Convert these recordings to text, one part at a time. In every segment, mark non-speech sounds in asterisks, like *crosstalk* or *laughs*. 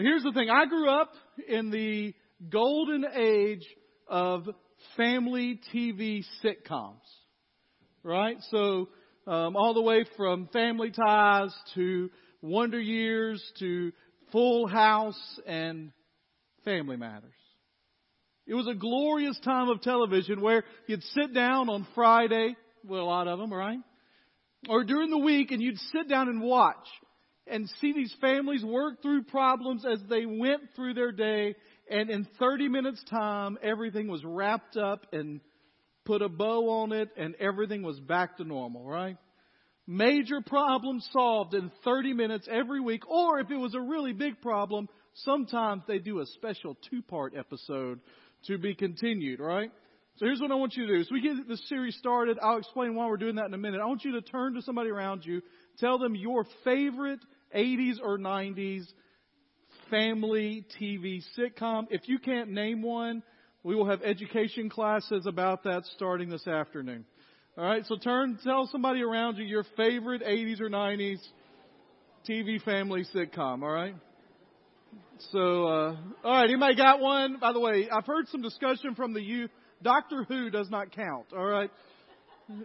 Now, here's the thing. I grew up in the golden age of family TV sitcoms, right? So, um, all the way from Family Ties to Wonder Years to Full House and Family Matters. It was a glorious time of television where you'd sit down on Friday, well, a lot of them, right? Or during the week and you'd sit down and watch and see these families work through problems as they went through their day. And in 30 minutes time, everything was wrapped up and put a bow on it and everything was back to normal, right? Major problems solved in 30 minutes every week. Or if it was a really big problem, sometimes they do a special two part episode to be continued, right? So here's what I want you to do. So we get this series started. I'll explain why we're doing that in a minute. I want you to turn to somebody around you, tell them your favorite 80s or 90s family TV sitcom. If you can't name one, we will have education classes about that starting this afternoon. All right, so turn, tell somebody around you your favorite 80s or 90s TV family sitcom. All right. So, uh, all right, anybody got one? By the way, I've heard some discussion from the youth Doctor Who does not count. All right.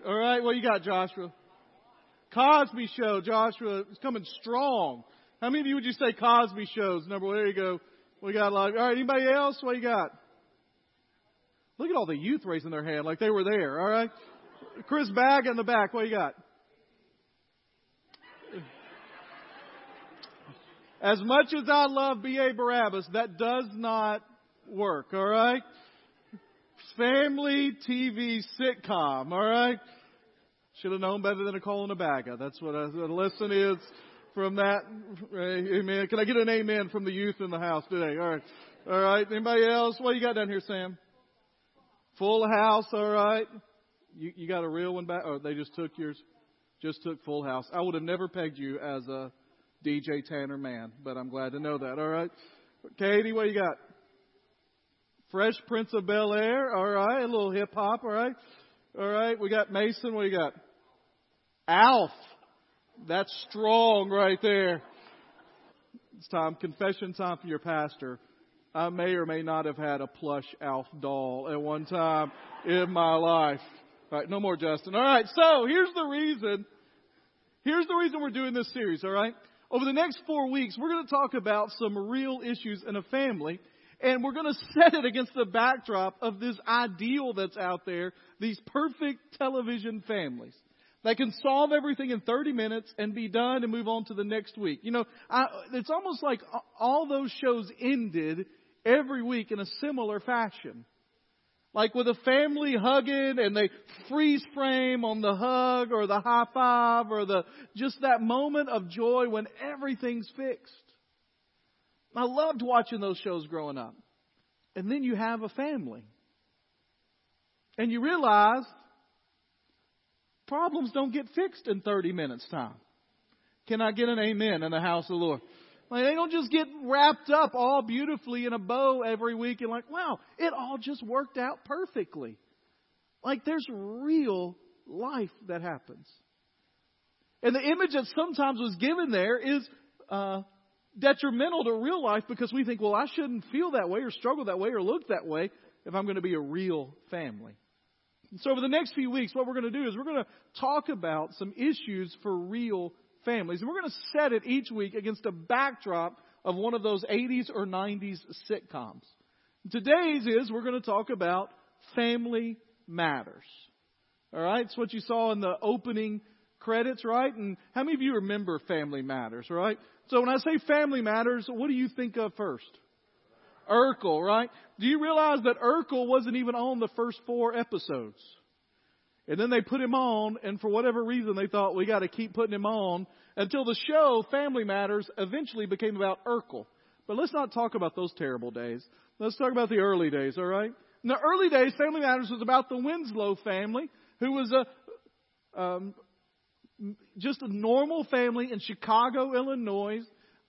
All right. What you got, Joshua? Cosby Show. Joshua is coming strong. How many of you would you say Cosby shows? Number one. There you go. We got a lot. All right. Anybody else? What you got? Look at all the youth raising their hand like they were there. All right. Chris Bag in the back. What you got? As much as I love B.A. Baracus, that does not work. All right family TV sitcom, all right? Should have known better than a call in a bag. That's what a, the lesson is from that. Amen. Can I get an amen from the youth in the house today? All right. All right. Anybody else? What you got down here, Sam? Full house. All right. You, you got a real one back? Oh, they just took yours. Just took full house. I would have never pegged you as a DJ Tanner man, but I'm glad to know that. All right. Katie, what you got? Fresh Prince of Bel Air. All right. A little hip hop. All right. All right. We got Mason. What you got? Alf. That's strong right there. It's time, confession time for your pastor. I may or may not have had a plush Alf doll at one time in my life. All right, no more Justin. All right, so here's the reason. Here's the reason we're doing this series, all right? Over the next four weeks, we're going to talk about some real issues in a family and we're going *laughs* to set it against the backdrop of this ideal that's out there, these perfect television families that can solve everything in 30 minutes and be done and move on to the next week. You know, I, it's almost like all those shows ended every week in a similar fashion. Like with a family hugging and they freeze frame on the hug or the high five or the, just that moment of joy when everything's fixed. I loved watching those shows growing up. And then you have a family. And you realize problems don't get fixed in 30 minutes time. Can I get an amen in the house of the Lord? Like they don't just get wrapped up all beautifully in a bow every week and like, wow, it all just worked out perfectly. Like there's real life that happens. And the image that sometimes was given there is uh, detrimental to real life because we think, well, I shouldn't feel that way or struggle that way or look that way if I'm going to be a real family. So over the next few weeks, what we're going to do is we're going to talk about some issues for real families. And we're going to set it each week against a backdrop of one of those 80s or 90s sitcoms. Today's is we're going to talk about family matters. All right, it's what you saw in the opening credits, right? And how many of you remember Family Matters, right? So when I say Family Matters, what do you think of first? Urkel, right? Do you realize that Urkel wasn't even on the first four episodes? And then they put him on, and for whatever reason, they thought we got to keep putting him on until the show Family Matters eventually became about Urkel. But let's not talk about those terrible days. Let's talk about the early days, all right? In the early days, Family Matters was about the Winslow family, who was a um, just a normal family in Chicago, Illinois.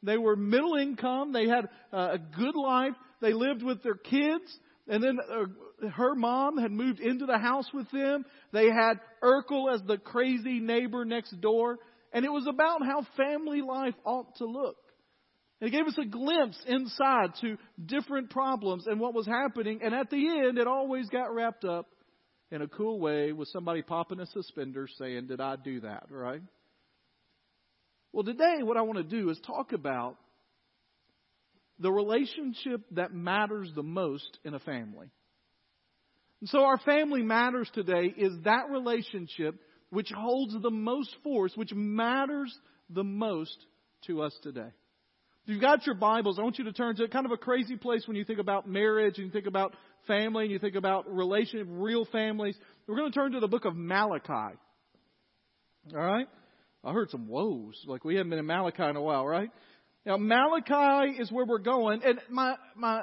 They were middle income. They had a good life. They lived with their kids. And then uh, her mom had moved into the house with them. They had Urkel as the crazy neighbor next door. And it was about how family life ought to look. And it gave us a glimpse inside to different problems and what was happening. And at the end, it always got wrapped up in a cool way with somebody popping a suspender saying, Did I do that? Right? Well, today, what I want to do is talk about the relationship that matters the most in a family. And so, our family matters today is that relationship which holds the most force, which matters the most to us today. If you've got your Bibles, I want you to turn to kind of a crazy place when you think about marriage and you think about family and you think about relationship, real families. We're going to turn to the book of Malachi. All right? I heard some woes. Like we haven't been in Malachi in a while, right? Now, Malachi is where we're going. And my, my,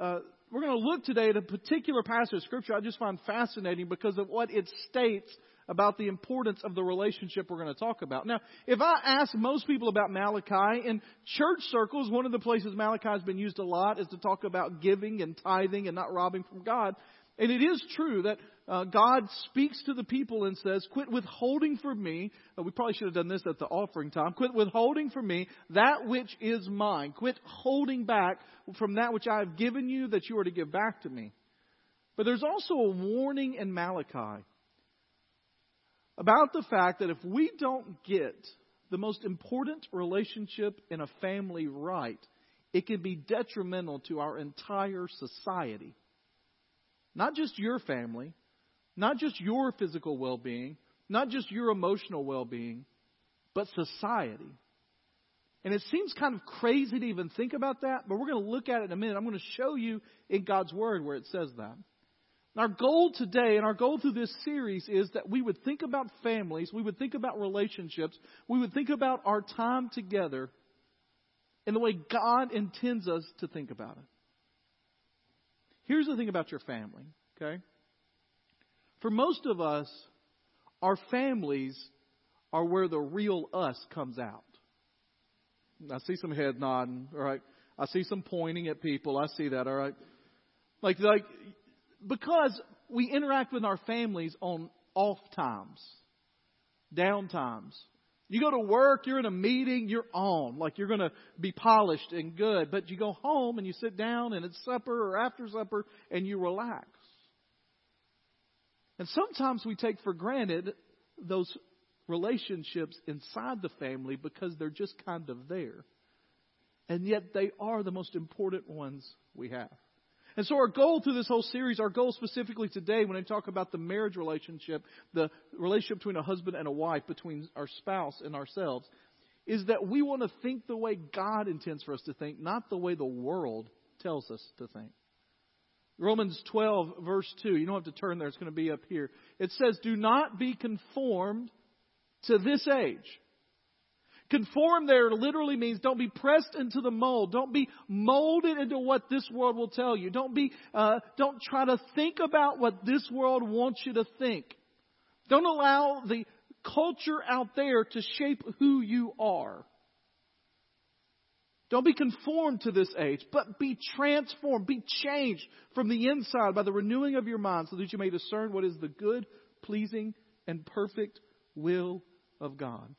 uh, we're going to look today at a particular passage of Scripture I just find fascinating because of what it states about the importance of the relationship we're going to talk about. Now, if I ask most people about Malachi, in church circles, one of the places Malachi has been used a lot is to talk about giving and tithing and not robbing from God. And it is true that uh, God speaks to the people and says, Quit withholding from me. Uh, we probably should have done this at the offering time. Quit withholding from me that which is mine. Quit holding back from that which I have given you that you are to give back to me. But there's also a warning in Malachi about the fact that if we don't get the most important relationship in a family right, it can be detrimental to our entire society. Not just your family, not just your physical well being, not just your emotional well being, but society. And it seems kind of crazy to even think about that, but we're going to look at it in a minute. I'm going to show you in God's Word where it says that. Our goal today and our goal through this series is that we would think about families, we would think about relationships, we would think about our time together in the way God intends us to think about it. Here's the thing about your family, okay? For most of us, our families are where the real us comes out. I see some head nodding, all right? I see some pointing at people. I see that, all right? Like, like because we interact with our families on off times, down times. You go to work, you're in a meeting, you're on, like you're going to be polished and good. But you go home and you sit down and it's supper or after supper and you relax. And sometimes we take for granted those relationships inside the family because they're just kind of there. And yet they are the most important ones we have. And so, our goal through this whole series, our goal specifically today, when I talk about the marriage relationship, the relationship between a husband and a wife, between our spouse and ourselves, is that we want to think the way God intends for us to think, not the way the world tells us to think. Romans 12, verse 2. You don't have to turn there, it's going to be up here. It says, Do not be conformed to this age Conform there literally means don't be pressed into the mold. Don't be molded into what this world will tell you. Don't be, uh, don't try to think about what this world wants you to think. Don't allow the culture out there to shape who you are. Don't be conformed to this age, but be transformed, be changed from the inside by the renewing of your mind so that you may discern what is the good, pleasing, and perfect will of God.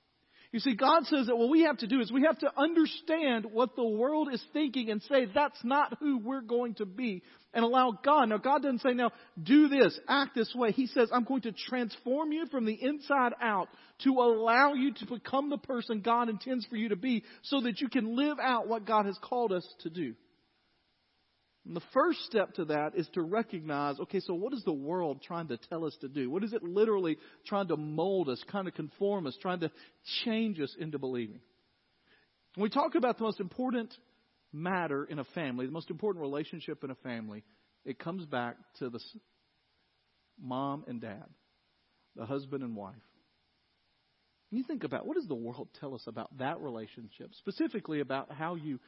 You see, God says that what we have to do is we have to understand what the world is thinking and say that's not who we're going to be and allow God. Now, God doesn't say, now, do this, act this way. He says, I'm going to transform you from the inside out to allow you to become the person God intends for you to be so that you can live out what God has called us to do. And the first step to that is to recognize okay, so what is the world trying to tell us to do? What is it literally trying to mold us, kind of conform us, trying to change us into believing? When we talk about the most important matter in a family, the most important relationship in a family, it comes back to the mom and dad, the husband and wife. And you think about what does the world tell us about that relationship, specifically about how you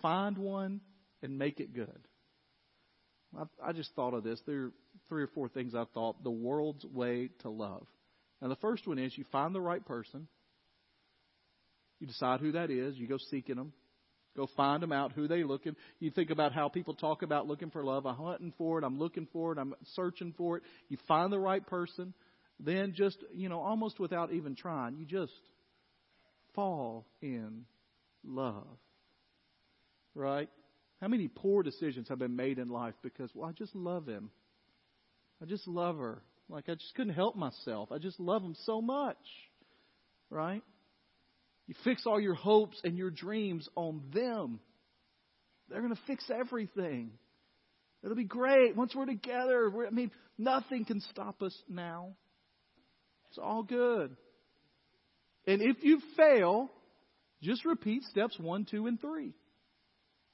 find one and make it good. I, I just thought of this. There are three or four things I thought the world's way to love. Now, the first one is you find the right person. You decide who that is. You go seeking them. Go find them out, who they looking. You think about how people talk about looking for love. I'm hunting for it. I'm looking for it. I'm searching for it. You find the right person. Then just, you know, almost without even trying, you just fall in love. Right? How many poor decisions have been made in life because, well, I just love him. I just love her. Like, I just couldn't help myself. I just love him so much. Right? You fix all your hopes and your dreams on them. They're going to fix everything. It'll be great once we're together. We're, I mean, nothing can stop us now. It's all good. And if you fail, just repeat steps one, two, and three.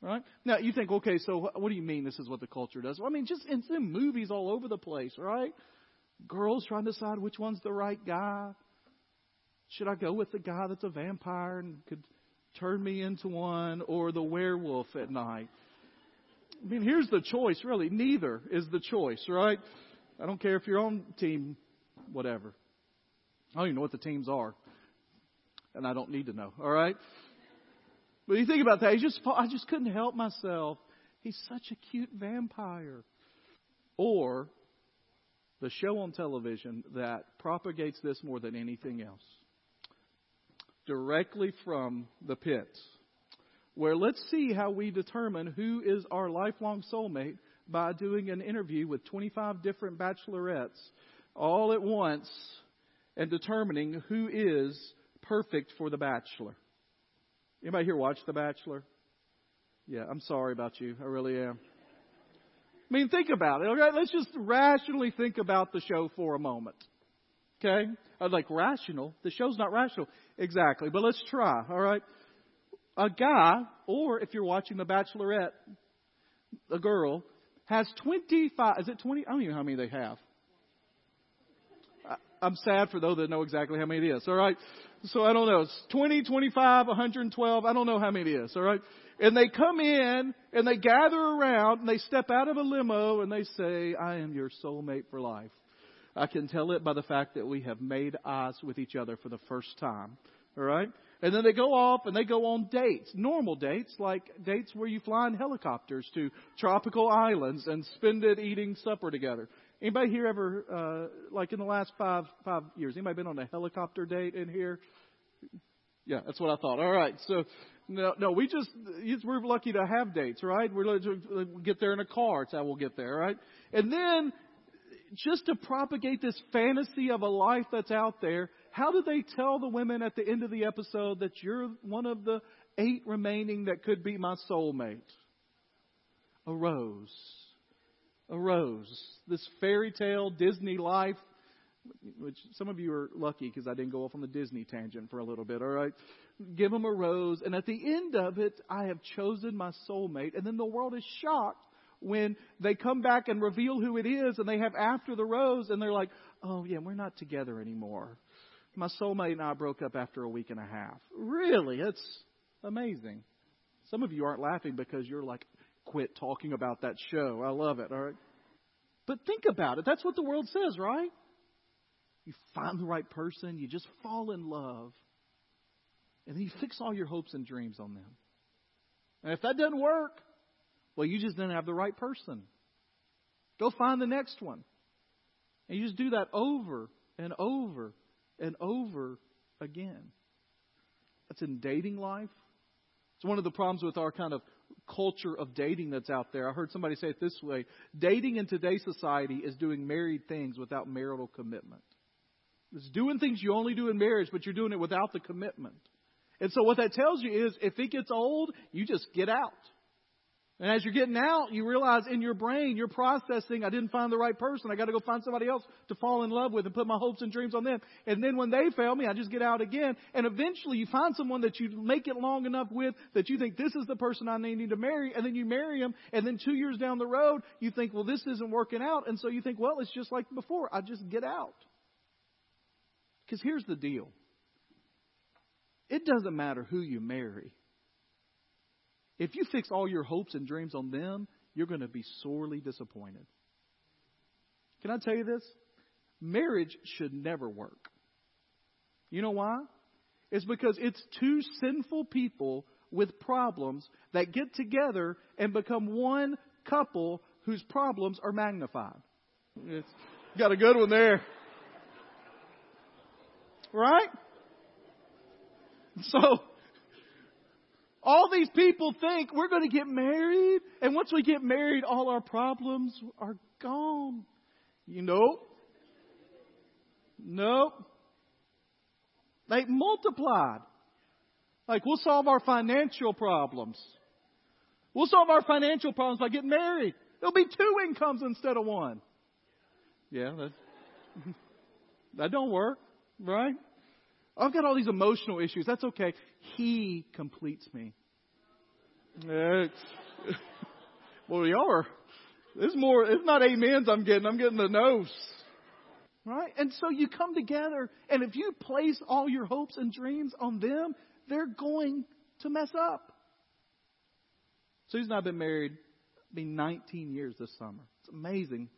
Right? Now, you think, okay, so what do you mean this is what the culture does? Well, I mean, just in movies all over the place, right? Girls trying to decide which one's the right guy. Should I go with the guy that's a vampire and could turn me into one or the werewolf at night? I mean, here's the choice, really. Neither is the choice, right? I don't care if you're on team whatever. I don't even know what the teams are. And I don't need to know, all right? But you think about that, he just I just couldn't help myself. He's such a cute vampire. Or the show on television that propagates this more than anything else. Directly from the pits where let's see how we determine who is our lifelong soulmate by doing an interview with 25 different bachelorettes all at once and determining who is perfect for the bachelor. Anybody here watch The Bachelor? Yeah, I'm sorry about you. I really am. I mean, think about it. Okay, let's just rationally think about the show for a moment. Okay, I was like rational. The show's not rational, exactly. But let's try. All right a guy, or if you're watching The Bachelorette, a girl, has 25, is it 20? I don't even know how many they have. I, am sad for those that know exactly how many it is, alright? So I don't know. It's 20, 25, 112, I don't know how many it is, alright? And they come in and they gather around and they step out of a limo and they say, I am your soulmate for life. I can tell it by the fact that we have made eyes with each other for the first time. Alright? And then they go off and they go on dates, normal dates, like dates where you fly in helicopters to tropical islands and spend it eating supper together. Anybody here ever, uh, like in the last five five years, anybody been on a helicopter date in here? Yeah, that's what I thought. All right, so no, no, we just we're lucky to have dates, right? We're to get there in a car. It's how we'll get there, right? And then just to propagate this fantasy of a life that's out there, how did they tell the women at the end of the episode that you're one of the eight remaining that could be my soulmate? A rose. A rose. This fairy tale Disney life, which some of you are lucky because I didn't go off on the Disney tangent for a little bit, all right? Give them a rose, and at the end of it, I have chosen my soulmate, and then the world is shocked when they come back and reveal who it is and they have after the rose and they're like, oh yeah, we're not together anymore. My soulmate and I broke up after a week and a half. Really? It's amazing. Some of you aren't laughing because you're like, quit talking about that show. I love it, all right? But think about it. That's what the world says, right? You find the right person, you just fall in love, and then you fix all your hopes and dreams on them. And if that doesn't work, well, you just didn't have the right person. Go find the next one. And you just do that over and over and over again. That's in dating life. It's one of the problems with our kind of culture of dating that's out there. I heard somebody say it this way dating in today's society is doing married things without marital commitment. It's doing things you only do in marriage, but you're doing it without the commitment. And so what that tells you is if it gets old, you just get out. And as you're getting out, you realize in your brain, you're processing, I didn't find the right person. I got to go find somebody else to fall in love with and put my hopes and dreams on them. And then when they fail me, I just get out again. And eventually you find someone that you make it long enough with that you think this is the person I need to marry. And then you marry him. And then two years down the road, you think, well, this isn't working out. And so you think, well, it's just like before. I just get out. Because here's the deal. It doesn't matter who you marry. If you fix all your hopes and dreams on them, you're going to be sorely disappointed. Can I tell you this? Marriage should never work. You know why? It's because it's two sinful people with problems that get together and become one couple whose problems are magnified. It's got a good one there. Right? So, All these people think we're going to get married, and once we get married, all our problems are gone. You know? Nope. They multiplied. Like, we'll solve our financial problems. We'll solve our financial problems by getting married. There'll be two incomes instead of one. Yeah, that, *laughs* that don't work, right? I've got all these emotional issues. That's okay. He completes me. It's, *laughs* well, y'all are, it's more, it's not amens I'm getting, I'm getting the no's. Right? And so you come together, and if you place all your hopes and dreams on them, they're going to mess up. Susan and I have been married, be 19 years this summer. It's amazing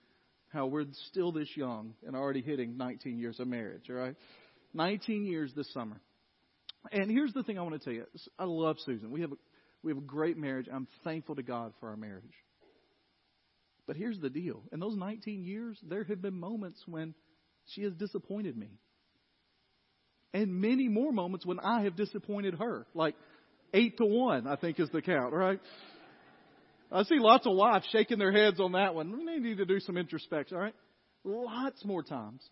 how we're still this young and already hitting 19 years of marriage, all right? 19 years this summer. And here's the thing I want to tell you. I love Susan. We have a, we have a great marriage. I'm thankful to God for our marriage. But here's the deal. In those 19 years, there have been moments when she has disappointed me. And many more moments when I have disappointed her. Like eight to one, I think is the count, right? I see lots of wives shaking their heads on that one. They need to do some introspection, all right? Lots more times.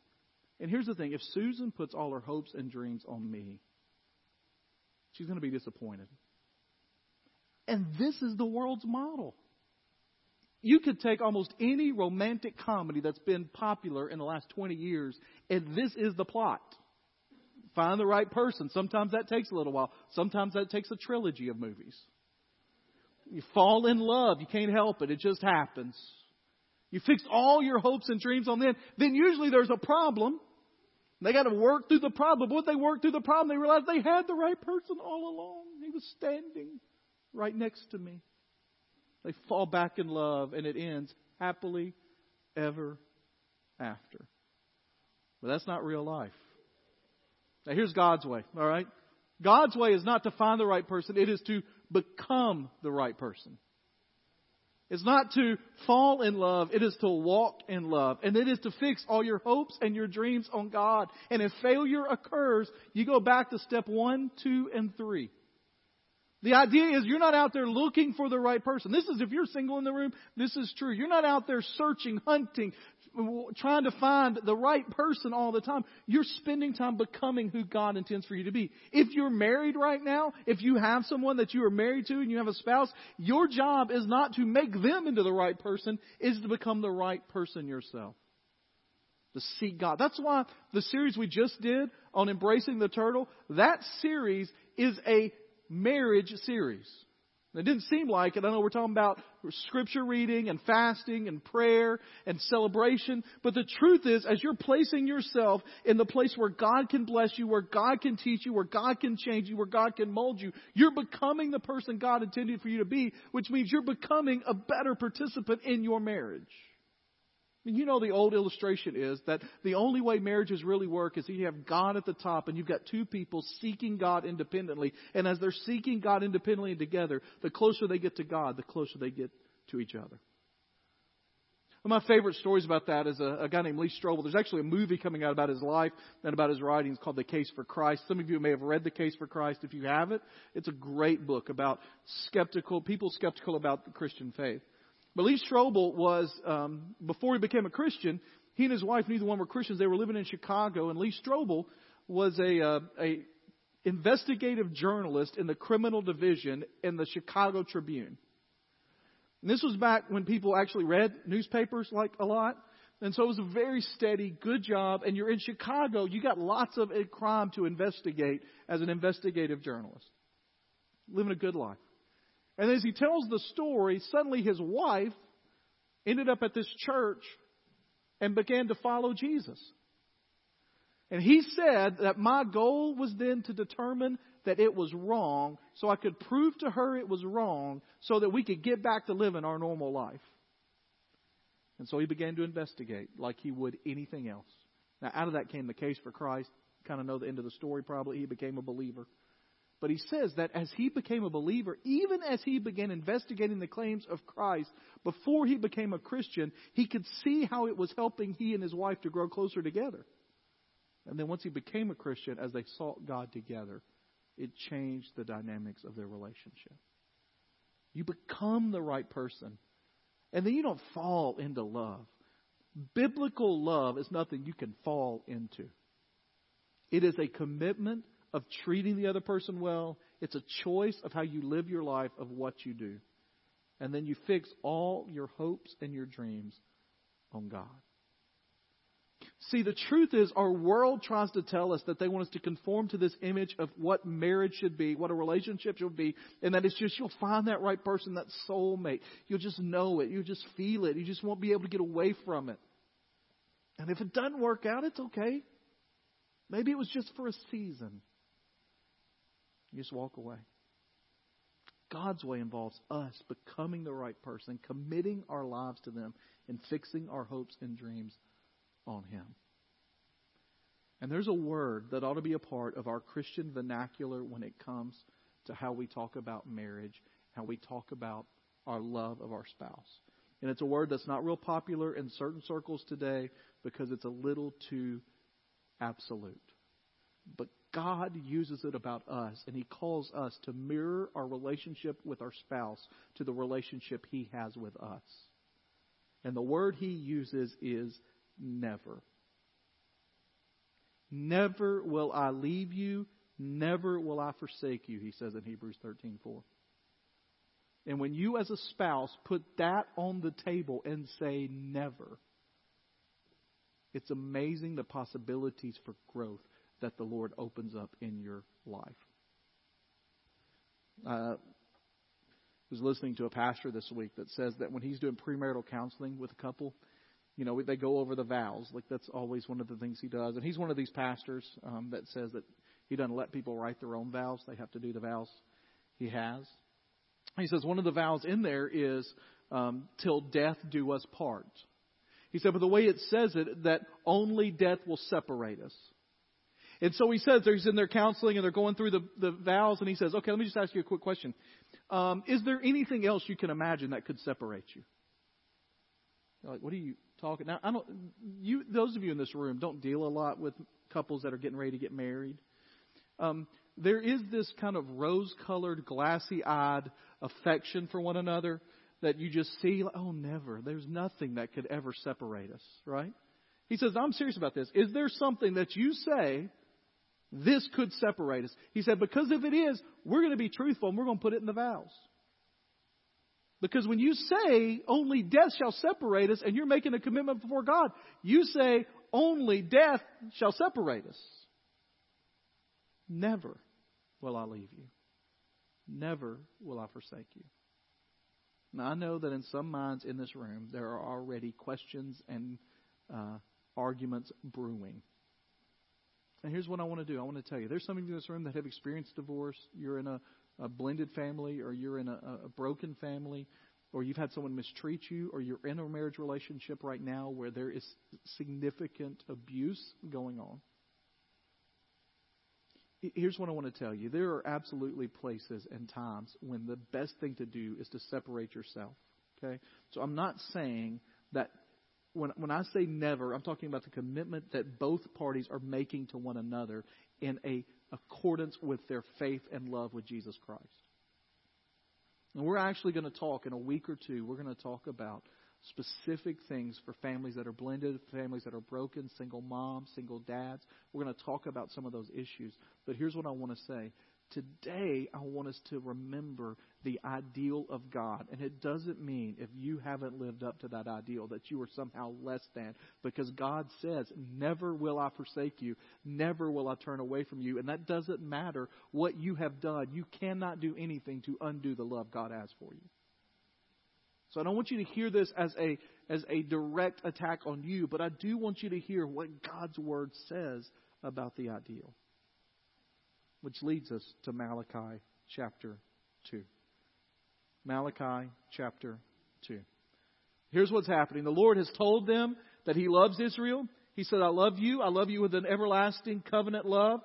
And here's the thing if Susan puts all her hopes and dreams on me, she's going to be disappointed. And this is the world's model. You could take almost any romantic comedy that's been popular in the last 20 years, and this is the plot. Find the right person. Sometimes that takes a little while. Sometimes that takes a trilogy of movies. You fall in love. You can't help it. It just happens. You fix all your hopes and dreams on them. Then usually there's a problem. They got to work through the problem. But once they work through the problem, they realize they had the right person all along. He was standing right next to me. They fall back in love and it ends happily ever after. But that's not real life. Now here's God's way, all right? God's way is not to find the right person, it is to become the right person. It's not to fall in love, it is to walk in love. And it is to fix all your hopes and your dreams on God. And if failure occurs, you go back to step one, two, and three. The idea is you're not out there looking for the right person. This is if you're single in the room, this is true. You're not out there searching, hunting, trying to find the right person all the time. You're spending time becoming who God intends for you to be. If you're married right now, if you have someone that you are married to and you have a spouse, your job is not to make them into the right person, is to become the right person yourself. To seek God. That's why the series we just did on embracing the turtle, that series is a marriage series. It didn't seem like it. I know we're talking about scripture reading and fasting and prayer and celebration. But the truth is, as you're placing yourself in the place where God can bless you, where God can teach you, where God can change you, where God can mold you, you're becoming the person God intended for you to be, which means you're becoming a better participant in your marriage. You know the old illustration is that the only way marriages really work is you have God at the top and you've got two people seeking God independently. And as they're seeking God independently and together, the closer they get to God, the closer they get to each other. One of my favorite stories about that is a, a guy named Lee Strobel. There's actually a movie coming out about his life and about his writings called The Case for Christ. Some of you may have read The Case for Christ. If you haven't, it's a great book about skeptical, people skeptical about the Christian faith. But Lee Strobel was, um, before he became a Christian, he and his wife, neither one were Christians. They were living in Chicago, and Lee Strobel was a, uh, a investigative journalist in the criminal division in the Chicago Tribune. And this was back when people actually read newspapers like a lot. And so it was a very steady, good job. And you're in Chicago, you got lots of crime to investigate as an investigative journalist. Living a good life. And as he tells the story, suddenly his wife ended up at this church and began to follow Jesus. And he said that my goal was then to determine that it was wrong so I could prove to her it was wrong so that we could get back to living our normal life. And so he began to investigate like he would anything else. Now, out of that came the case for Christ. Kind of know the end of the story, probably. He became a believer. But he says that as he became a believer, even as he began investigating the claims of Christ before he became a Christian, he could see how it was helping he and his wife to grow closer together. And then once he became a Christian, as they sought God together, it changed the dynamics of their relationship. You become the right person. And then you don't fall into love. Biblical love is nothing you can fall into. It is a commitment of treating the other person well. It's a choice of how you live your life, of what you do. And then you fix all your hopes and your dreams on God. See, the truth is, our world tries to tell us that they want us to conform to this image of what marriage should be, what a relationship should be, and that it's just you'll find that right person, that soulmate. You'll just know it. You'll just feel it. You just won't be able to get away from it. And if it doesn't work out, it's okay. Maybe it was just for a season. You just walk away. God's way involves us becoming the right person, committing our lives to them, and fixing our hopes and dreams on Him. And there's a word that ought to be a part of our Christian vernacular when it comes to how we talk about marriage, how we talk about our love of our spouse. And it's a word that's not real popular in certain circles today because it's a little too absolute. But God uses it about us, and He calls us to mirror our relationship with our spouse to the relationship He has with us. And the word He uses is never. Never will I leave you, never will I forsake you, he says in Hebrews 13:4. And when you as a spouse put that on the table and say never, it's amazing the possibilities for growth that the Lord opens up in your life. Uh, I was listening to a pastor this week that says that when he's doing premarital counseling with a couple, you know, they go over the vows. Like that's always one of the things he does. And he's one of these pastors um, that says that he doesn't let people write their own vows. They have to do the vows he has. He says one of the vows in there is um, till death do us part. He said, but the way it says it, that only death will separate us. And so he says, he's in their counseling and they're going through the, the vows, and he says, okay, let me just ask you a quick question. Um, is there anything else you can imagine that could separate you? like, what are you talking? Now, I don't. You, those of you in this room, don't deal a lot with couples that are getting ready to get married. Um, there is this kind of rose-colored, glassy-eyed affection for one another that you just see. Oh, never. There's nothing that could ever separate us, right? He says, I'm serious about this. Is there something that you say this could separate us? He said, because if it is, we're going to be truthful and we're going to put it in the vows. Because when you say only death shall separate us and you're making a commitment before God, you say only death shall separate us. Never will I leave you. Never will I forsake you. Now, I know that in some minds in this room, there are already questions and uh, arguments brewing. And here's what I want to do I want to tell you. There's some of you in this room that have experienced divorce. You're in a a blended family or you're in a, a broken family or you've had someone mistreat you or you're in a marriage relationship right now where there is significant abuse going on. Here's what I want to tell you. There are absolutely places and times when the best thing to do is to separate yourself. Okay? So I'm not saying that when when I say never, I'm talking about the commitment that both parties are making to one another in a accordance with their faith and love with Jesus Christ. And we're actually going to talk in a week or two, we're going to talk about specific things for families that are blended, families that are broken, single moms, single dads. We're going to talk about some of those issues. But here's what I want to say Today, I want us to remember the ideal of God. And it doesn't mean if you haven't lived up to that ideal that you are somehow less than, because God says, Never will I forsake you, never will I turn away from you. And that doesn't matter what you have done. You cannot do anything to undo the love God has for you. So I don't want you to hear this as a as a direct attack on you, but I do want you to hear what God's word says about the ideal which leads us to Malachi chapter 2. Malachi chapter 2. Here's what's happening. The Lord has told them that He loves Israel. He said, I love you. I love you with an everlasting covenant love.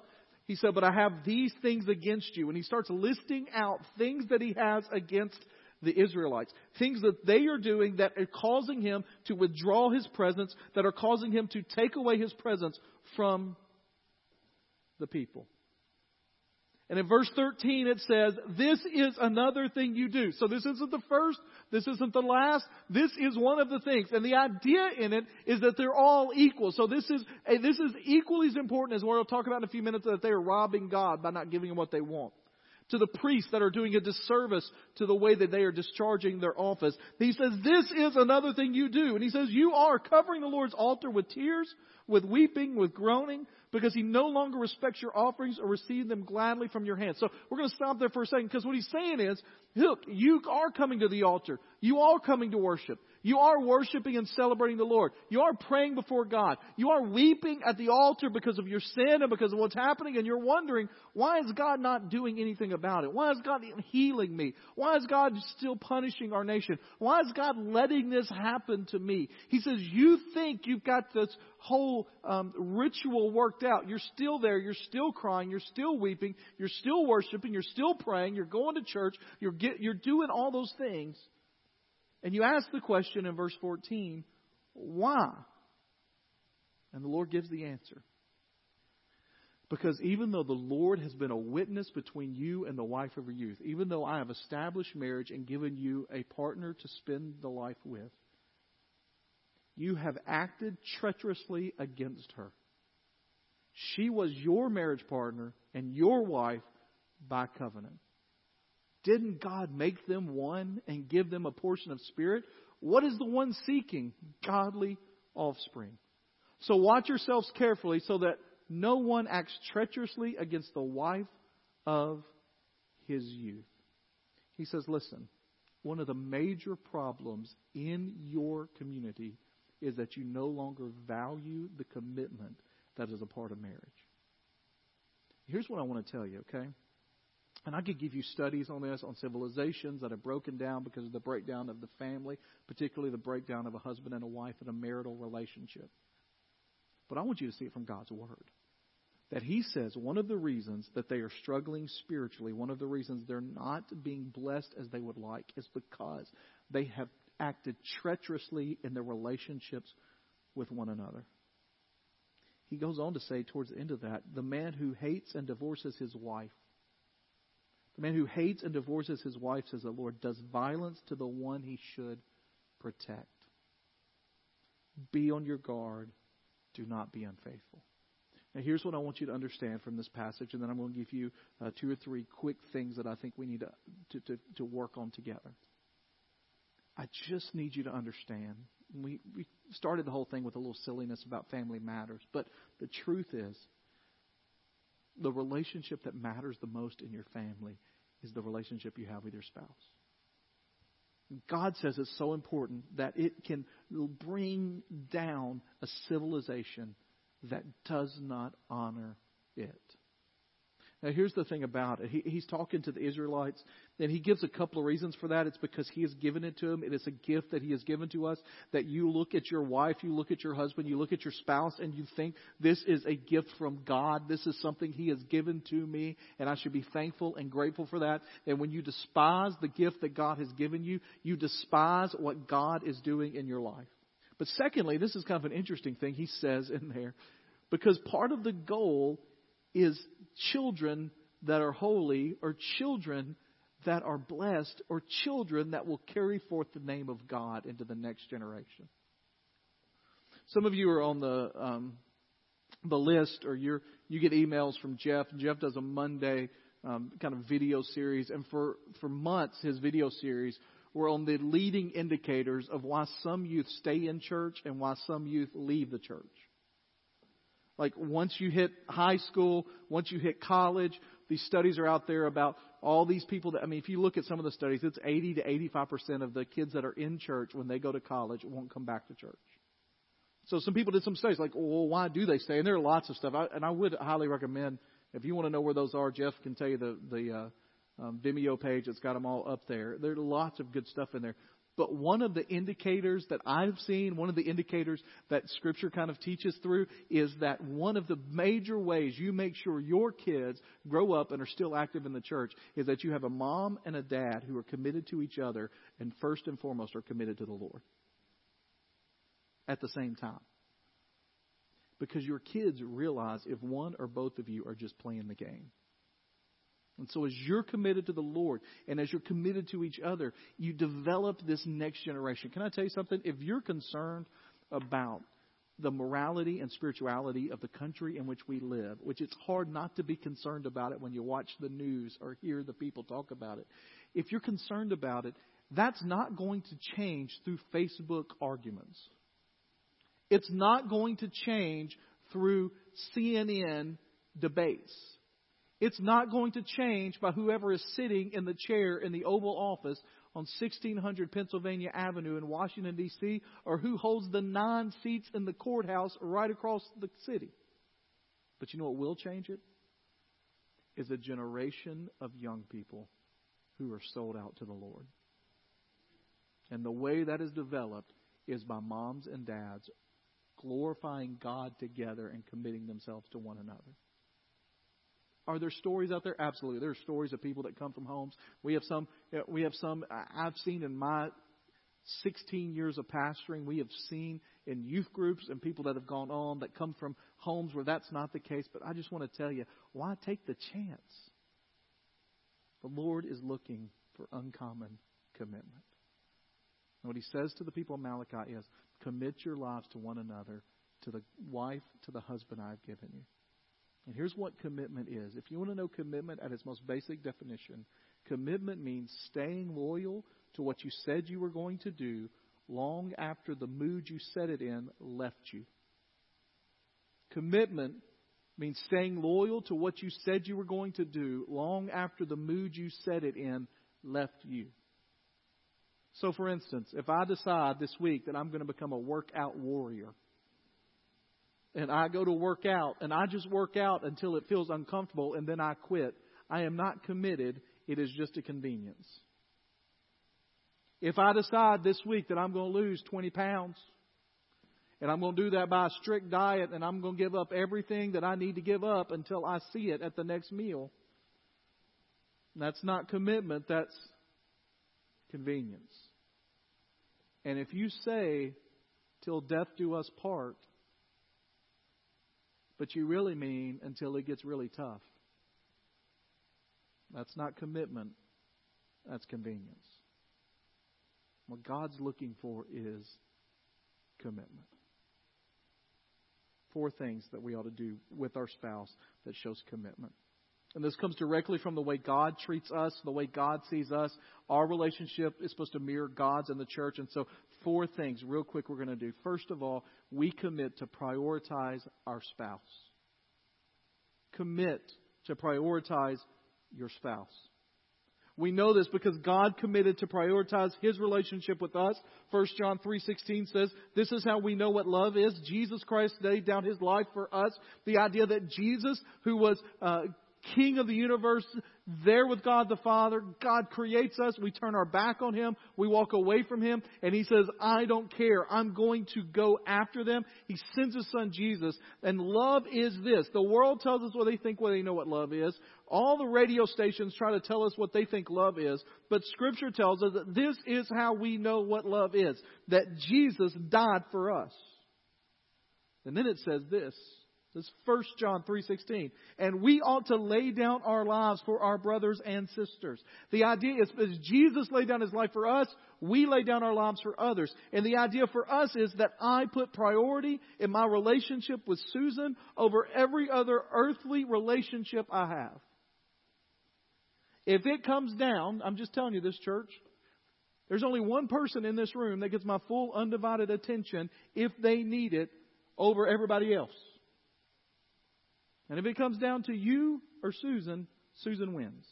He said, but I have these things against you. And He starts listing out things that He has against the Israelites. Things that they are doing that are causing Him to withdraw His presence, that are causing Him to take away His presence from the people. And in verse 13 it says, this is another thing you do. So this isn't the first, this isn't the last, this is one of the things. And the idea in it is that they're all equal. So this is, eh, this is equally as important as what we'll talk about in a few minutes that they are robbing God by not giving him what they want to the priests that are doing a disservice to the way that they are discharging their office. He says, this is another thing you do. And he says, you are covering the Lord's altar with tears, with weeping, with groaning, because he no longer respects your offerings or receives them gladly from your hands. So we're going to stop there for a second because what he's saying is, look, you are coming to the altar. You are coming to worship. You are worshiping and celebrating the Lord. You are praying before God. You are weeping at the altar because of your sin and because of what's happening, and you're wondering, why is God not doing anything about it? Why is God healing me? Why is God still punishing our nation? Why is God letting this happen to me? He says, You think you've got this whole um, ritual worked out. You're still there. You're still crying. You're still weeping. You're still worshiping. You're still praying. You're going to church. You're, get, you're doing all those things. And you ask the question in verse 14, why? And the Lord gives the answer. Because even though the Lord has been a witness between you and the wife of your youth, even though I have established marriage and given you a partner to spend the life with, you have acted treacherously against her. She was your marriage partner and your wife by covenant. Didn't God make them one and give them a portion of spirit? What is the one seeking? Godly offspring. So watch yourselves carefully so that no one acts treacherously against the wife of his youth. He says, listen, one of the major problems in your community is that you no longer value the commitment that is a part of marriage. Here's what I want to tell you, okay? And I could give you studies on this, on civilizations that have broken down because of the breakdown of the family, particularly the breakdown of a husband and a wife in a marital relationship. But I want you to see it from God's Word. That He says one of the reasons that they are struggling spiritually, one of the reasons they're not being blessed as they would like, is because they have acted treacherously in their relationships with one another. He goes on to say towards the end of that, the man who hates and divorces his wife the man who hates and divorces his wife, says the Lord, does violence to the one he should protect. Be on your guard. Do not be unfaithful. Now, here's what I want you to understand from this passage, and then I'm going to give you uh, two or three quick things that I think we need to, to, to, to work on together. I just need you to understand. We, we started the whole thing with a little silliness about family matters, but the truth is, the relationship that matters the most in your family is the relationship you have with your spouse. God says it's so important that it can bring down a civilization that does not honor it. Now, here's the thing about it. He, he's talking to the Israelites, and he gives a couple of reasons for that. It's because he has given it to them. It is a gift that he has given to us. That you look at your wife, you look at your husband, you look at your spouse, and you think, this is a gift from God. This is something he has given to me, and I should be thankful and grateful for that. And when you despise the gift that God has given you, you despise what God is doing in your life. But secondly, this is kind of an interesting thing he says in there, because part of the goal is children that are holy or children that are blessed or children that will carry forth the name of God into the next generation. Some of you are on the um, the list, or you you get emails from Jeff. Jeff does a Monday um, kind of video series, and for for months his video series were on the leading indicators of why some youth stay in church and why some youth leave the church. Like once you hit high school, once you hit college, these studies are out there about all these people that, I mean, if you look at some of the studies, it's 80 to 85% of the kids that are in church when they go to college won't come back to church. So some people did some studies like, well, why do they stay? And there are lots of stuff. I, and I would highly recommend, if you want to know where those are, Jeff can tell you the, the, uh, um, Vimeo page. It's got them all up there. There are lots of good stuff in there. But one of the indicators that I've seen, one of the indicators that Scripture kind of teaches through, is that one of the major ways you make sure your kids grow up and are still active in the church is that you have a mom and a dad who are committed to each other and first and foremost are committed to the Lord at the same time. Because your kids realize if one or both of you are just playing the game. And so, as you're committed to the Lord and as you're committed to each other, you develop this next generation. Can I tell you something? If you're concerned about the morality and spirituality of the country in which we live, which it's hard not to be concerned about it when you watch the news or hear the people talk about it. If you're concerned about it, that's not going to change through Facebook arguments. It's not going to change through CNN debates. It's not going to change by whoever is sitting in the chair in the Oval Office on 1600 Pennsylvania Avenue in Washington, D.C., or who holds the nine seats in the courthouse right across the city. But you know what will change it? Is a generation of young people who are sold out to the Lord. And the way that is developed is by moms and dads glorifying God together and committing themselves to one another. Are there stories out there? Absolutely. There are stories of people that come from homes. We have some. Uh, we have some. Uh, I've seen in my 16 years of pastoring. We have seen in youth groups and people that have gone on that come from homes where that's not the case. But I just want to tell you, why take the chance? The Lord is looking for uncommon commitment. And what He says to the people of Malachi is, commit your lives to one another, to the wife, to the husband I've given you. And here's what commitment is. If you want to know commitment at its most basic definition, commitment means staying loyal to what you said you were going to do long after the mood you set it in left you. Commitment means staying loyal to what you said you were going to do long after the mood you set it in left you. So, for instance, if I decide this week that I'm going to become a workout warrior, and I go to work out and I just work out until it feels uncomfortable and then I quit, I am not committed. It is just a convenience. If I decide this week that I'm going to lose 20 pounds, and I'm going to do that by a strict diet, and I'm going to give up everything that I need to give up until I see it at the next meal. That's not commitment, that's convenience. And if you say, till death do us part, but you really mean until it gets really tough. That's not commitment, that's convenience. What God's looking for is commitment. Four things that we ought to do with our spouse that shows commitment. And this comes directly from the way God treats us, the way God sees us. Our relationship is supposed to mirror God's and the church. And so, four things, real quick, we're going to do. First of all, we commit to prioritize our spouse. Commit to prioritize your spouse. We know this because God committed to prioritize his relationship with us. 1 John 3:16 says, "This is how we know what love is. Jesus Christ laid down his life for us." The idea that Jesus, who was uh, King of the universe, there with God the Father. God creates us. We turn our back on Him. We walk away from Him. And He says, I don't care. I'm going to go after them. He sends His Son Jesus. And love is this. The world tells us what they think, what they know what love is. All the radio stations try to tell us what they think love is. But Scripture tells us that this is how we know what love is. That Jesus died for us. And then it says this. This is 1 John 3:16. And we ought to lay down our lives for our brothers and sisters. The idea is as Jesus laid down his life for us, we lay down our lives for others. And the idea for us is that I put priority in my relationship with Susan over every other earthly relationship I have. If it comes down, I'm just telling you this church, there's only one person in this room that gets my full undivided attention if they need it over everybody else. And if it comes down to you or Susan, Susan wins.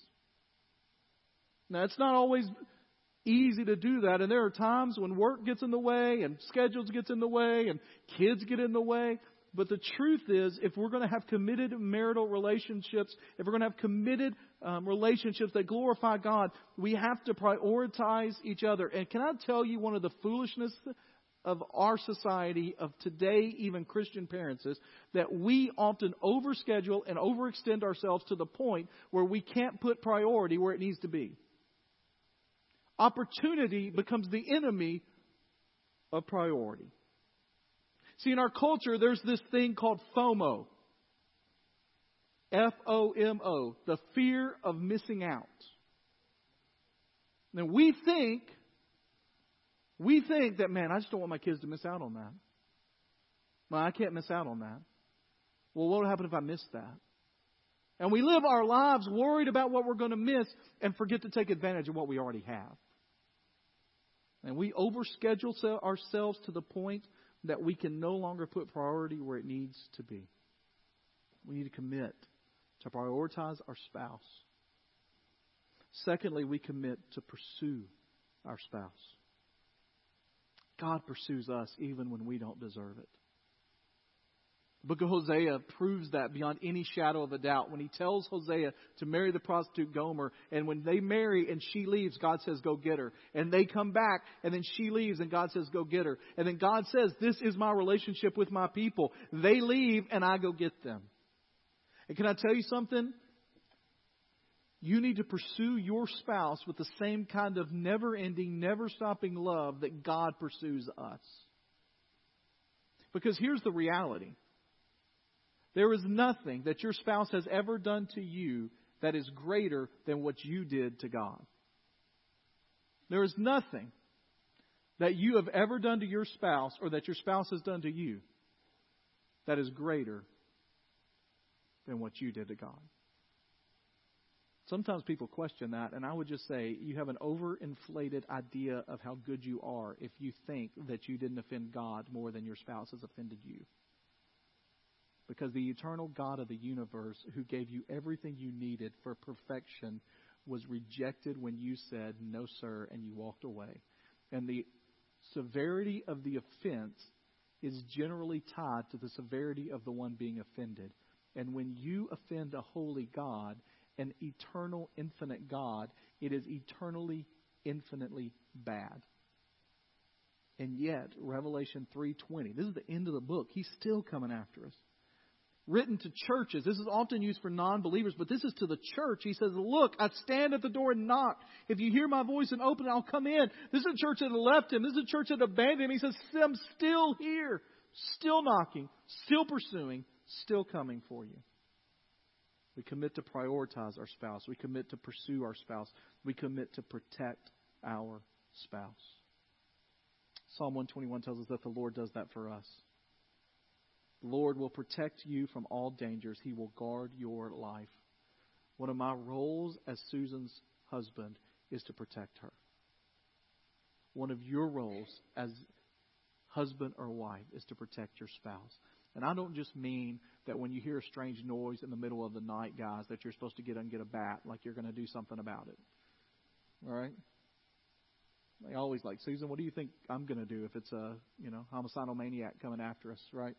Now, it's not always easy to do that, and there are times when work gets in the way, and schedules gets in the way, and kids get in the way. But the truth is, if we're going to have committed marital relationships, if we're going to have committed um, relationships that glorify God, we have to prioritize each other. And can I tell you one of the foolishness of our society of today, even Christian parents, is that we often overschedule and overextend ourselves to the point where we can't put priority where it needs to be. Opportunity becomes the enemy of priority. See, in our culture, there's this thing called FOMO. F O M O, the fear of missing out. Now we think, we think that, man, I just don't want my kids to miss out on that. Well, I can't miss out on that. Well, what will happen if I miss that? And we live our lives worried about what we're going to miss and forget to take advantage of what we already have. And we overschedule ourselves to the point that we can no longer put priority where it needs to be. We need to commit to prioritize our spouse. Secondly, we commit to pursue our spouse. God pursues us even when we don't deserve it. The book of Hosea proves that beyond any shadow of a doubt. When he tells Hosea to marry the prostitute Gomer, and when they marry and she leaves, God says, Go get her. And they come back, and then she leaves, and God says, Go get her. And then God says, This is my relationship with my people. They leave, and I go get them. And can I tell you something? You need to pursue your spouse with the same kind of never ending, never stopping love that God pursues us. Because here's the reality there is nothing that your spouse has ever done to you that is greater than what you did to God. There is nothing that you have ever done to your spouse or that your spouse has done to you that is greater than what you did to God. Sometimes people question that, and I would just say you have an overinflated idea of how good you are if you think that you didn't offend God more than your spouse has offended you. Because the eternal God of the universe, who gave you everything you needed for perfection, was rejected when you said, No, sir, and you walked away. And the severity of the offense is generally tied to the severity of the one being offended. And when you offend a holy God, an eternal, infinite God, it is eternally, infinitely bad. And yet, Revelation 3:20, this is the end of the book. He's still coming after us written to churches. This is often used for non believers, but this is to the church. He says, Look, I stand at the door and knock. If you hear my voice and open I'll come in. This is a church that left him. This is a church that abandoned him. He says, I'm still here, still knocking, still pursuing, still coming for you. We commit to prioritize our spouse. We commit to pursue our spouse. We commit to protect our spouse. Psalm 121 tells us that the Lord does that for us. The Lord will protect you from all dangers. He will guard your life. One of my roles as Susan's husband is to protect her. One of your roles as husband or wife is to protect your spouse. And I don't just mean that when you hear a strange noise in the middle of the night, guys, that you're supposed to get and get a bat like you're going to do something about it. All right? They always like, Susan, what do you think I'm going to do if it's a, you know, homicidal maniac coming after us, right?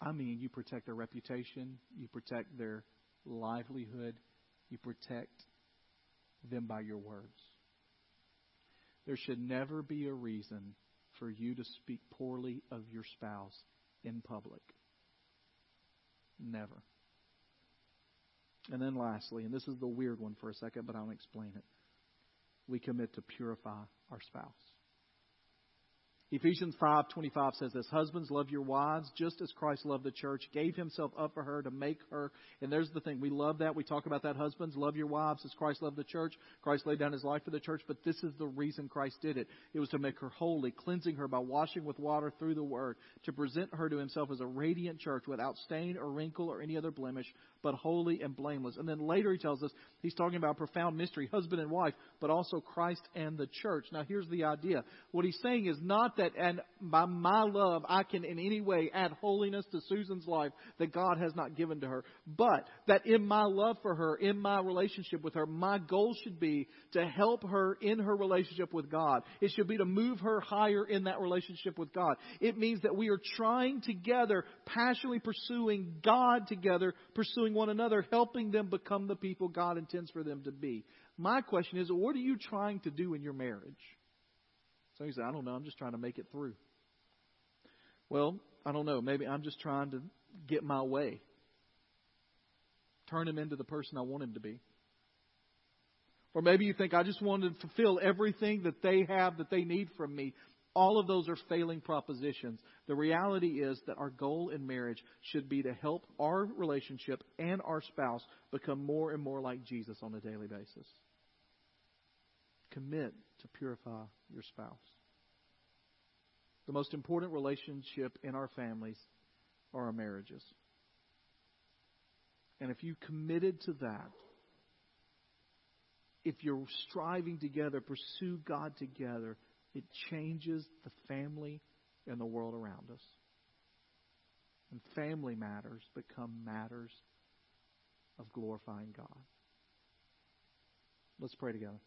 I mean, you protect their reputation, you protect their livelihood, you protect them by your words. There should never be a reason for you to speak poorly of your spouse in public. Never. And then lastly, and this is the weird one for a second, but I'll explain it. We commit to purify our spouse. Ephesians 5:25 says this, "Husbands love your wives just as Christ loved the church, gave himself up for her to make her." And there's the thing, we love that. We talk about that husbands love your wives as Christ loved the church. Christ laid down his life for the church, but this is the reason Christ did it. It was to make her holy, cleansing her by washing with water through the word, to present her to himself as a radiant church without stain or wrinkle or any other blemish, but holy and blameless. And then later he tells us he's talking about profound mystery, husband and wife, but also Christ and the church. Now here's the idea. What he's saying is not that, and by my love, I can in any way add holiness to Susan's life that God has not given to her. But that in my love for her, in my relationship with her, my goal should be to help her in her relationship with God. It should be to move her higher in that relationship with God. It means that we are trying together, passionately pursuing God together, pursuing one another, helping them become the people God intends for them to be. My question is, what are you trying to do in your marriage? So you say, I don't know, I'm just trying to make it through. Well, I don't know. Maybe I'm just trying to get my way. Turn him into the person I want him to be. Or maybe you think I just want to fulfill everything that they have that they need from me. All of those are failing propositions. The reality is that our goal in marriage should be to help our relationship and our spouse become more and more like Jesus on a daily basis. Commit to purify your spouse. The most important relationship in our families are our marriages. And if you committed to that, if you're striving together, pursue God together, it changes the family and the world around us. And family matters become matters of glorifying God. Let's pray together.